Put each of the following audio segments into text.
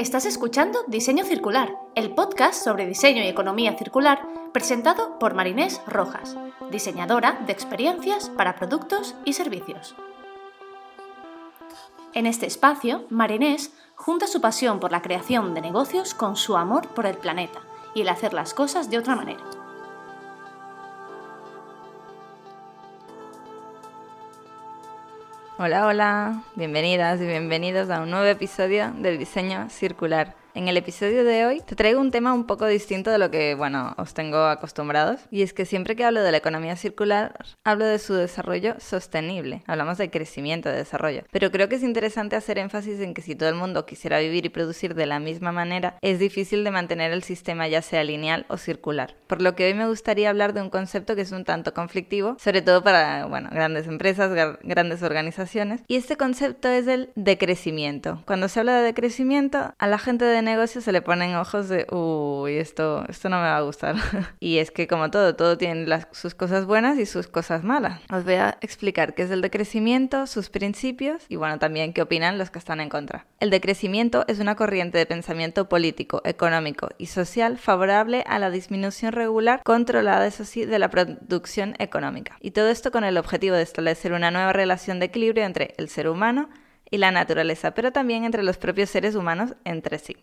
Estás escuchando Diseño Circular, el podcast sobre diseño y economía circular presentado por Marinés Rojas, diseñadora de experiencias para productos y servicios. En este espacio, Marinés junta su pasión por la creación de negocios con su amor por el planeta y el hacer las cosas de otra manera. Hola, hola, bienvenidas y bienvenidos a un nuevo episodio de Diseño Circular. En el episodio de hoy te traigo un tema un poco distinto de lo que, bueno, os tengo acostumbrados. Y es que siempre que hablo de la economía circular, hablo de su desarrollo sostenible. Hablamos de crecimiento, de desarrollo. Pero creo que es interesante hacer énfasis en que si todo el mundo quisiera vivir y producir de la misma manera, es difícil de mantener el sistema ya sea lineal o circular. Por lo que hoy me gustaría hablar de un concepto que es un tanto conflictivo, sobre todo para, bueno, grandes empresas, grandes organizaciones. Y este concepto es el decrecimiento. Cuando se habla de decrecimiento, a la gente de negocio se le ponen ojos de, uy, esto, esto no me va a gustar. y es que como todo, todo tiene las, sus cosas buenas y sus cosas malas. Os voy a explicar qué es el decrecimiento, sus principios y bueno, también qué opinan los que están en contra. El decrecimiento es una corriente de pensamiento político, económico y social favorable a la disminución regular controlada, eso sí, de la producción económica. Y todo esto con el objetivo de establecer una nueva relación de equilibrio entre el ser humano y la naturaleza, pero también entre los propios seres humanos entre sí.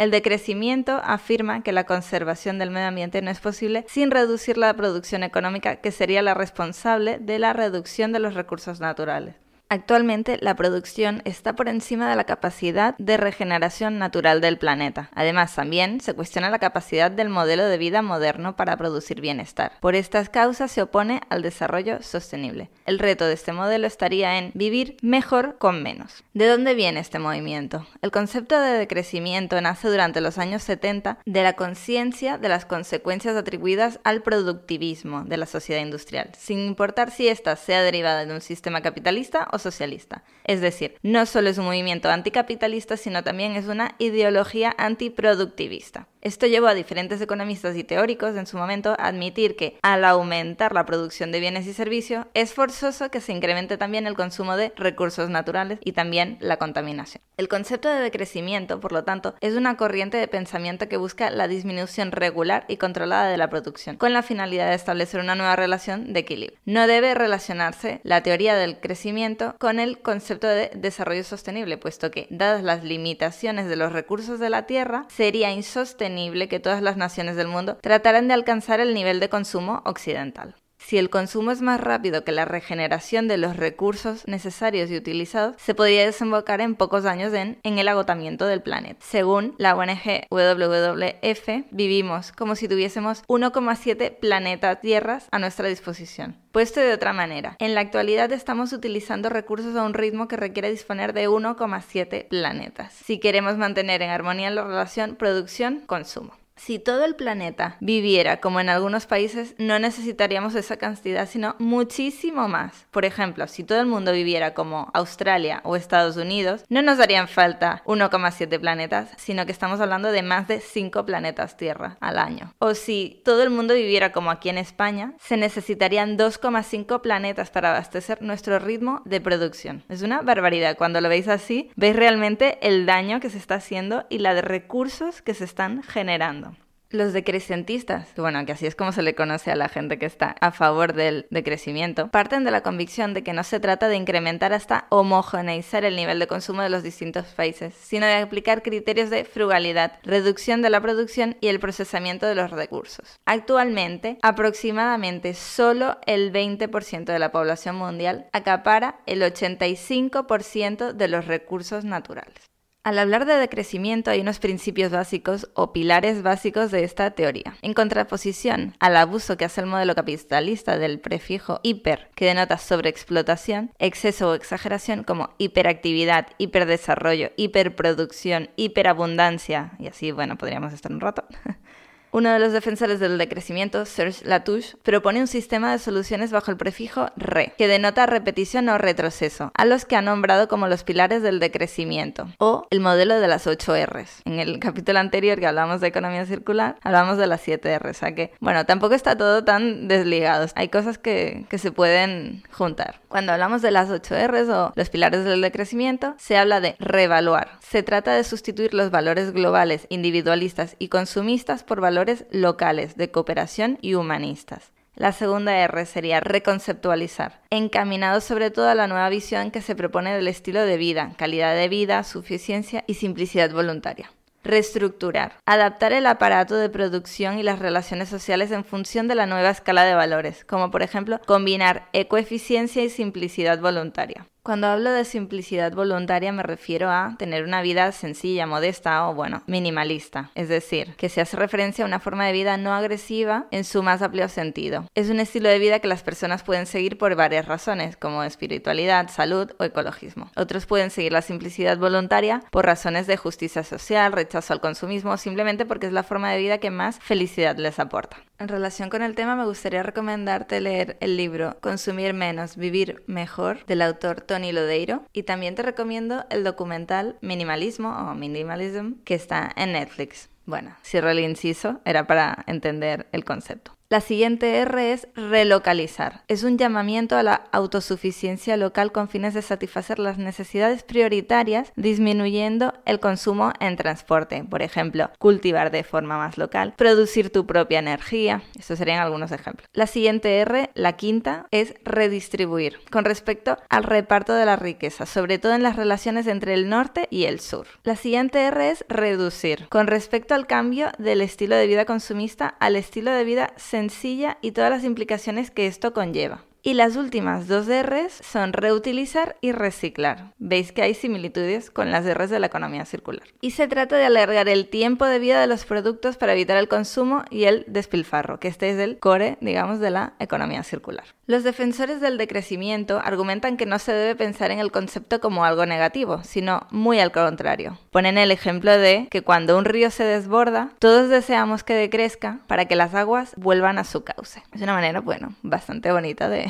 El decrecimiento afirma que la conservación del medio ambiente no es posible sin reducir la producción económica, que sería la responsable de la reducción de los recursos naturales. Actualmente la producción está por encima de la capacidad de regeneración natural del planeta. Además, también se cuestiona la capacidad del modelo de vida moderno para producir bienestar. Por estas causas se opone al desarrollo sostenible. El reto de este modelo estaría en vivir mejor con menos. ¿De dónde viene este movimiento? El concepto de decrecimiento nace durante los años 70 de la conciencia de las consecuencias atribuidas al productivismo de la sociedad industrial, sin importar si ésta sea derivada de un sistema capitalista o socialista. Es decir, no solo es un movimiento anticapitalista, sino también es una ideología antiproductivista. Esto llevó a diferentes economistas y teóricos en su momento a admitir que al aumentar la producción de bienes y servicios es forzoso que se incremente también el consumo de recursos naturales y también la contaminación. El concepto de decrecimiento, por lo tanto, es una corriente de pensamiento que busca la disminución regular y controlada de la producción, con la finalidad de establecer una nueva relación de equilibrio. No debe relacionarse la teoría del crecimiento con el concepto de desarrollo sostenible, puesto que, dadas las limitaciones de los recursos de la Tierra, sería insostenible que todas las naciones del mundo trataran de alcanzar el nivel de consumo occidental. Si el consumo es más rápido que la regeneración de los recursos necesarios y utilizados, se podría desembocar en pocos años en, el agotamiento del planeta. Según la ONG WWF, vivimos como si tuviésemos 1,7 planetas tierras a nuestra disposición. Puesto de otra manera, en la actualidad estamos utilizando recursos a un ritmo que requiere disponer de 1,7 planetas, si queremos mantener en armonía la relación producción-consumo. Si todo el planeta viviera como en algunos países, no necesitaríamos esa cantidad, sino muchísimo más. Por ejemplo, si todo el mundo viviera como Australia o Estados Unidos, no nos darían falta 1,7 planetas, sino que estamos hablando de más de 5 planetas Tierra al año. O si todo el mundo viviera como aquí en España, se necesitarían 2,5 planetas para abastecer nuestro ritmo de producción. Es una barbaridad. Cuando lo veis así, veis realmente el daño que se está haciendo y la de recursos que se están generando. Los decrecentistas, bueno, que así es como se le conoce a la gente que está a favor del decrecimiento, parten de la convicción de que no se trata de incrementar hasta homogeneizar el nivel de consumo de los distintos países, sino de aplicar criterios de frugalidad, reducción de la producción y el procesamiento de los recursos. Actualmente, aproximadamente solo el 20% de la población mundial acapara el 85% de los recursos naturales. Al hablar de decrecimiento hay unos principios básicos o pilares básicos de esta teoría. En contraposición al abuso que hace el modelo capitalista del prefijo hiper, que denota sobreexplotación, exceso o exageración como hiperactividad, hiperdesarrollo, hiperproducción, hiperabundancia, y así, bueno, podríamos estar un rato. Uno de los defensores del decrecimiento, Serge Latouche, propone un sistema de soluciones bajo el prefijo re, que denota repetición o retroceso, a los que ha nombrado como los pilares del decrecimiento, o el modelo de las 8 Rs. En el capítulo anterior que hablamos de economía circular, hablamos de las 7 Rs, o sea que, bueno, tampoco está todo tan desligado, hay cosas que, que se pueden juntar. Cuando hablamos de las 8 Rs o los pilares del decrecimiento, se habla de revaluar. Se trata de sustituir los valores globales, individualistas y consumistas por valores locales, de cooperación y humanistas. La segunda R sería reconceptualizar, encaminado sobre todo a la nueva visión que se propone del estilo de vida, calidad de vida, suficiencia y simplicidad voluntaria. Reestructurar. Adaptar el aparato de producción y las relaciones sociales en función de la nueva escala de valores, como por ejemplo combinar ecoeficiencia y simplicidad voluntaria. Cuando hablo de simplicidad voluntaria me refiero a tener una vida sencilla, modesta o, bueno, minimalista. Es decir, que se hace referencia a una forma de vida no agresiva en su más amplio sentido. Es un estilo de vida que las personas pueden seguir por varias razones, como espiritualidad, salud o ecologismo. Otros pueden seguir la simplicidad voluntaria por razones de justicia social, rechazo al consumismo o simplemente porque es la forma de vida que más felicidad les aporta. En relación con el tema me gustaría recomendarte leer el libro Consumir menos, vivir mejor del autor Tony Lodeiro. Y también te recomiendo el documental Minimalismo o Minimalism que está en Netflix. Bueno, cierro el inciso, era para entender el concepto. La siguiente R es relocalizar. Es un llamamiento a la autosuficiencia local con fines de satisfacer las necesidades prioritarias, disminuyendo el consumo en transporte. Por ejemplo, cultivar de forma más local, producir tu propia energía. Estos serían algunos ejemplos. La siguiente R, la quinta, es redistribuir. Con respecto al reparto de la riqueza, sobre todo en las relaciones entre el norte y el sur. La siguiente R es reducir. Con respecto al cambio del estilo de vida consumista al estilo de vida sencilla y todas las implicaciones que esto conlleva. Y las últimas dos Rs son reutilizar y reciclar. Veis que hay similitudes con las Rs de la economía circular. Y se trata de alargar el tiempo de vida de los productos para evitar el consumo y el despilfarro, que este es el core, digamos, de la economía circular. Los defensores del decrecimiento argumentan que no se debe pensar en el concepto como algo negativo, sino muy al contrario. Ponen el ejemplo de que cuando un río se desborda, todos deseamos que decrezca para que las aguas vuelvan a su cauce. Es una manera, bueno, bastante bonita de,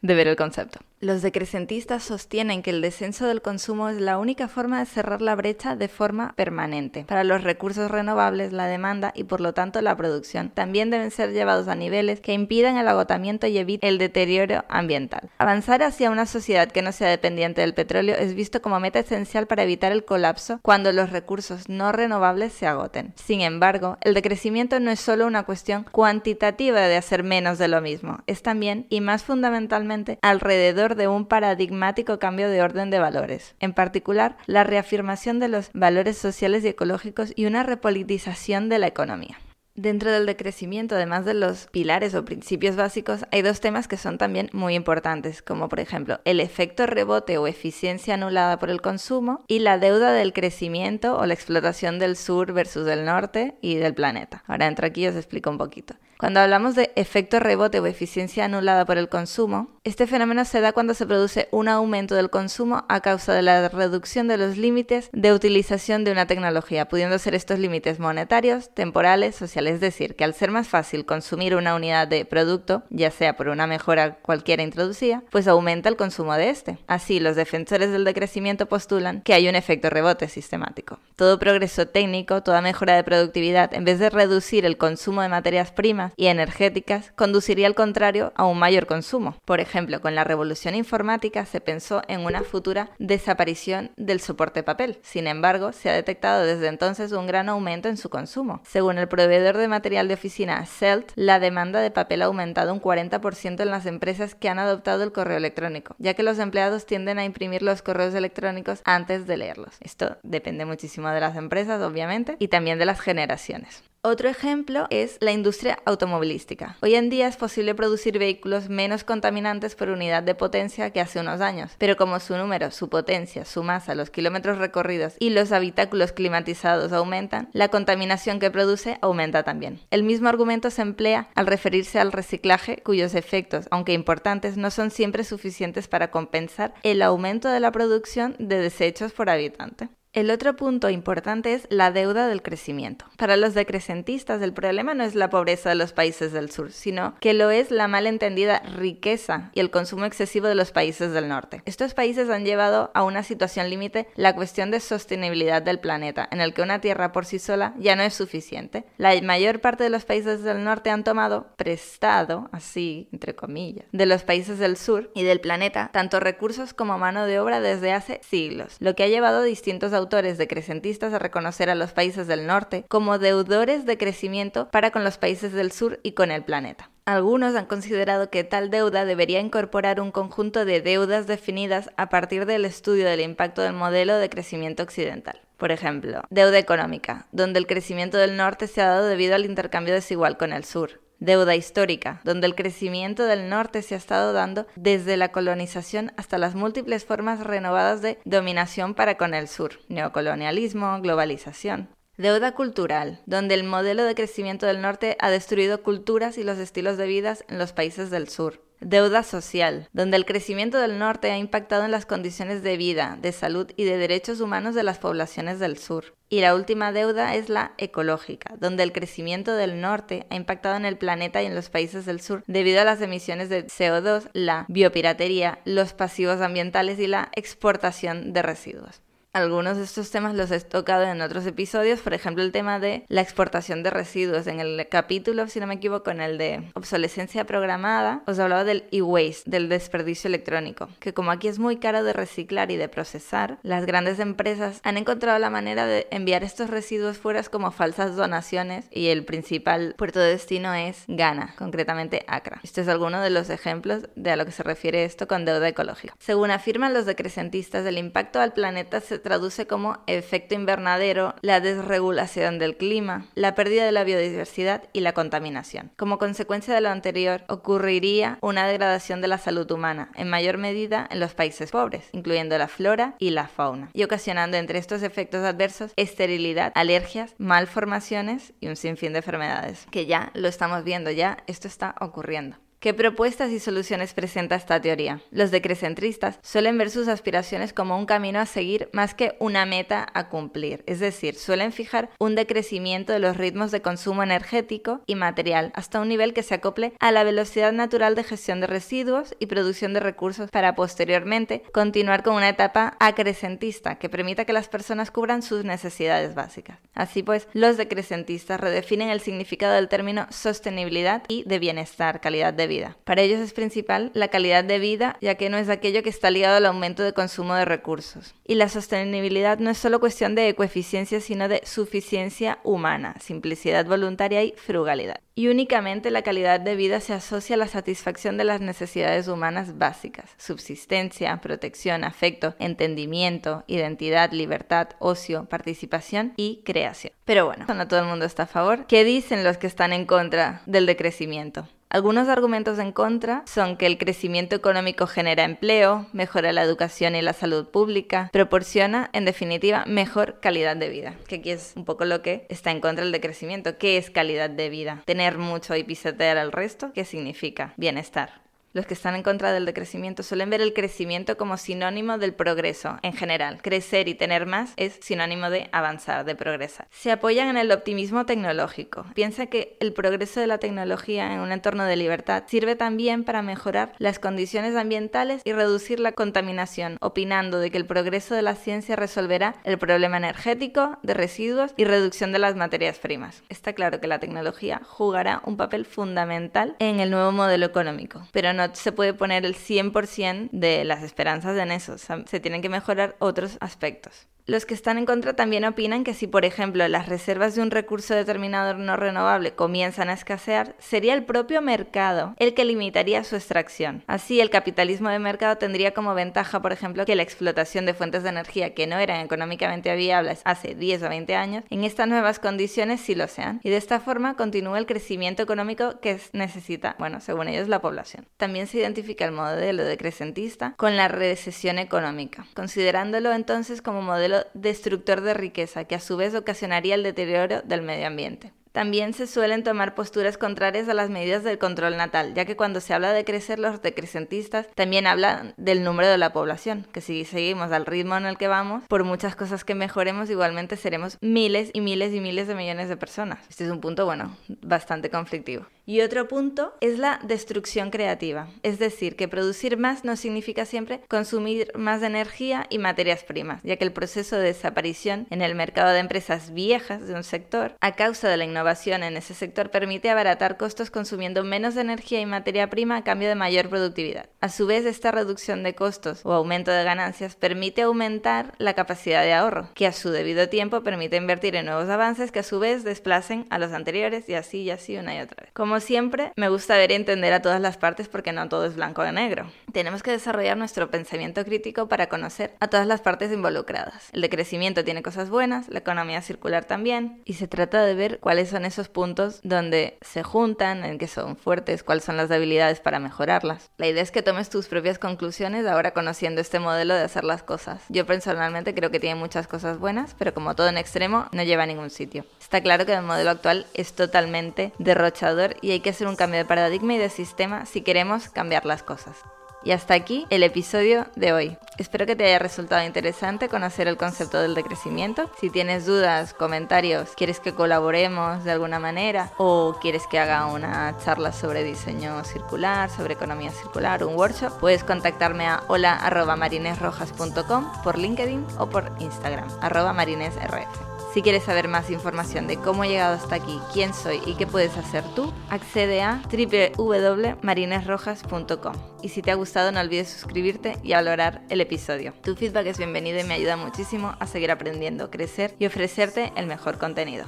de ver el concepto. Los decrecentistas sostienen que el descenso del consumo es la única forma de cerrar la brecha de forma permanente. Para los recursos renovables, la demanda y por lo tanto la producción también deben ser llevados a niveles que impidan el agotamiento y eviten el deterioro ambiental. Avanzar hacia una sociedad que no sea dependiente del petróleo es visto como meta esencial para evitar el colapso cuando los recursos no renovables se agoten. Sin embargo, el decrecimiento no es solo una cuestión cuantitativa de hacer menos de lo mismo, es también y más fundamentalmente alrededor de un paradigmático cambio de orden de valores, en particular la reafirmación de los valores sociales y ecológicos y una repolitización de la economía. Dentro del decrecimiento, además de los pilares o principios básicos, hay dos temas que son también muy importantes, como por ejemplo el efecto rebote o eficiencia anulada por el consumo y la deuda del crecimiento o la explotación del sur versus del norte y del planeta. Ahora entro aquí y os explico un poquito. Cuando hablamos de efecto rebote o eficiencia anulada por el consumo, este fenómeno se da cuando se produce un aumento del consumo a causa de la reducción de los límites de utilización de una tecnología, pudiendo ser estos límites monetarios, temporales, sociales. Es decir, que al ser más fácil consumir una unidad de producto, ya sea por una mejora cualquiera introducida, pues aumenta el consumo de este. Así, los defensores del decrecimiento postulan que hay un efecto rebote sistemático. Todo progreso técnico, toda mejora de productividad, en vez de reducir el consumo de materias primas, y energéticas conduciría al contrario a un mayor consumo. Por ejemplo, con la revolución informática se pensó en una futura desaparición del soporte papel. Sin embargo, se ha detectado desde entonces un gran aumento en su consumo. Según el proveedor de material de oficina CELT, la demanda de papel ha aumentado un 40% en las empresas que han adoptado el correo electrónico, ya que los empleados tienden a imprimir los correos electrónicos antes de leerlos. Esto depende muchísimo de las empresas, obviamente, y también de las generaciones. Otro ejemplo es la industria automovilística. Hoy en día es posible producir vehículos menos contaminantes por unidad de potencia que hace unos años, pero como su número, su potencia, su masa, los kilómetros recorridos y los habitáculos climatizados aumentan, la contaminación que produce aumenta también. El mismo argumento se emplea al referirse al reciclaje, cuyos efectos, aunque importantes, no son siempre suficientes para compensar el aumento de la producción de desechos por habitante. El otro punto importante es la deuda del crecimiento. Para los decrecentistas, el problema no es la pobreza de los países del sur, sino que lo es la malentendida riqueza y el consumo excesivo de los países del norte. Estos países han llevado a una situación límite la cuestión de sostenibilidad del planeta, en el que una tierra por sí sola ya no es suficiente. La mayor parte de los países del norte han tomado prestado, así, entre comillas, de los países del sur y del planeta, tanto recursos como mano de obra desde hace siglos, lo que ha llevado a distintos autores decrecentistas a reconocer a los países del norte como deudores de crecimiento para con los países del sur y con el planeta. Algunos han considerado que tal deuda debería incorporar un conjunto de deudas definidas a partir del estudio del impacto del modelo de crecimiento occidental. Por ejemplo, deuda económica, donde el crecimiento del norte se ha dado debido al intercambio desigual con el sur deuda histórica, donde el crecimiento del norte se ha estado dando desde la colonización hasta las múltiples formas renovadas de dominación para con el sur, neocolonialismo, globalización. Deuda cultural, donde el modelo de crecimiento del norte ha destruido culturas y los estilos de vida en los países del sur. Deuda social, donde el crecimiento del norte ha impactado en las condiciones de vida, de salud y de derechos humanos de las poblaciones del sur. Y la última deuda es la ecológica, donde el crecimiento del norte ha impactado en el planeta y en los países del sur debido a las emisiones de CO2, la biopiratería, los pasivos ambientales y la exportación de residuos. Algunos de estos temas los he tocado en otros episodios, por ejemplo el tema de la exportación de residuos. En el capítulo, si no me equivoco, en el de obsolescencia programada, os hablaba del e-waste, del desperdicio electrónico, que como aquí es muy caro de reciclar y de procesar, las grandes empresas han encontrado la manera de enviar estos residuos fuera como falsas donaciones y el principal puerto de destino es Ghana, concretamente Accra. Este es alguno de los ejemplos de a lo que se refiere esto con deuda ecológica. Según afirman los decrecentistas, el impacto al planeta se traduce como efecto invernadero, la desregulación del clima, la pérdida de la biodiversidad y la contaminación. Como consecuencia de lo anterior, ocurriría una degradación de la salud humana, en mayor medida en los países pobres, incluyendo la flora y la fauna, y ocasionando entre estos efectos adversos esterilidad, alergias, malformaciones y un sinfín de enfermedades, que ya lo estamos viendo, ya esto está ocurriendo. ¿Qué propuestas y soluciones presenta esta teoría? Los decrecentristas suelen ver sus aspiraciones como un camino a seguir más que una meta a cumplir, es decir, suelen fijar un decrecimiento de los ritmos de consumo energético y material hasta un nivel que se acople a la velocidad natural de gestión de residuos y producción de recursos para posteriormente continuar con una etapa acrecentista que permita que las personas cubran sus necesidades básicas. Así pues, los decrecentistas redefinen el significado del término sostenibilidad y de bienestar, calidad de vida. Para ellos es principal la calidad de vida, ya que no es aquello que está ligado al aumento de consumo de recursos. Y la sostenibilidad no es solo cuestión de coeficiencia, sino de suficiencia humana, simplicidad voluntaria y frugalidad. Y únicamente la calidad de vida se asocia a la satisfacción de las necesidades humanas básicas, subsistencia, protección, afecto, entendimiento, identidad, libertad, ocio, participación y creación. Pero bueno, no todo el mundo está a favor. ¿Qué dicen los que están en contra del decrecimiento? Algunos argumentos en contra son que el crecimiento económico genera empleo, mejora la educación y la salud pública, proporciona, en definitiva, mejor calidad de vida, que aquí es un poco lo que está en contra del decrecimiento. ¿Qué es calidad de vida? Tener mucho y pisotear al resto, ¿qué significa? Bienestar. Los que están en contra del decrecimiento suelen ver el crecimiento como sinónimo del progreso en general. Crecer y tener más es sinónimo de avanzar, de progresar. Se apoyan en el optimismo tecnológico. Piensa que el progreso de la tecnología en un entorno de libertad sirve también para mejorar las condiciones ambientales y reducir la contaminación, opinando de que el progreso de la ciencia resolverá el problema energético, de residuos y reducción de las materias primas. Está claro que la tecnología jugará un papel fundamental en el nuevo modelo económico, pero no se puede poner el 100% de las esperanzas en eso, se tienen que mejorar otros aspectos. Los que están en contra también opinan que si, por ejemplo, las reservas de un recurso determinado no renovable comienzan a escasear, sería el propio mercado el que limitaría su extracción. Así, el capitalismo de mercado tendría como ventaja, por ejemplo, que la explotación de fuentes de energía que no eran económicamente viables hace 10 o 20 años, en estas nuevas condiciones sí lo sean. Y de esta forma continúa el crecimiento económico que necesita, bueno, según ellos, la población. También se identifica el modelo decrecentista con la recesión económica, considerándolo entonces como modelo destructor de riqueza, que a su vez ocasionaría el deterioro del medio ambiente. también se suelen tomar posturas contrarias a las medidas del control natal, ya que cuando se habla de crecer, los decrecentistas también hablan del número de la población, que si seguimos al ritmo en el que vamos, por muchas cosas que mejoremos, igualmente seremos miles y miles y miles de millones de personas. Este es un punto, bueno, bastante conflictivo. Y otro punto es la destrucción creativa, es decir, que producir más no significa siempre consumir más energía y materias primas, ya que el proceso de desaparición en el mercado de empresas viejas de un sector, a causa de la innovación en ese sector, permite abaratar costos consumiendo menos energía y materia prima a cambio de mayor productividad. A su vez, esta reducción de costos o aumento de ganancias permite aumentar la capacidad de ahorro, que a su debido tiempo permite invertir en nuevos avances que a su vez desplacen a los anteriores y así y así una y otra vez. Como siempre, me gusta ver y entender a todas las partes porque no todo es blanco o negro. Tenemos que desarrollar nuestro pensamiento crítico para conocer a todas las partes involucradas. El decrecimiento tiene cosas buenas, la economía circular también, y se trata de ver cuáles son esos puntos donde se juntan, en que son fuertes, cuáles son las debilidades para mejorarlas. La idea es que tomes tus propias conclusiones ahora conociendo este modelo de hacer las cosas. Yo personalmente creo que tiene muchas cosas buenas, pero como todo en extremo, no lleva a ningún sitio. Está claro que el modelo actual es totalmente derrochador y hay que hacer un cambio de paradigma y de sistema si queremos cambiar las cosas. Y hasta aquí el episodio de hoy. Espero que te haya resultado interesante conocer el concepto del decrecimiento. Si tienes dudas, comentarios, quieres que colaboremos de alguna manera o quieres que haga una charla sobre diseño circular, sobre economía circular, un workshop, puedes contactarme a hola.marinesrojas.com por LinkedIn o por Instagram, arroba marinesrf. Si quieres saber más información de cómo he llegado hasta aquí, quién soy y qué puedes hacer tú, accede a www.marinesrojas.com. Y si te ha gustado, no olvides suscribirte y valorar el episodio. Tu feedback es bienvenido y me ayuda muchísimo a seguir aprendiendo, crecer y ofrecerte el mejor contenido.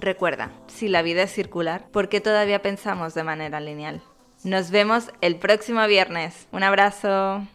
Recuerda, si la vida es circular, ¿por qué todavía pensamos de manera lineal? Nos vemos el próximo viernes. Un abrazo.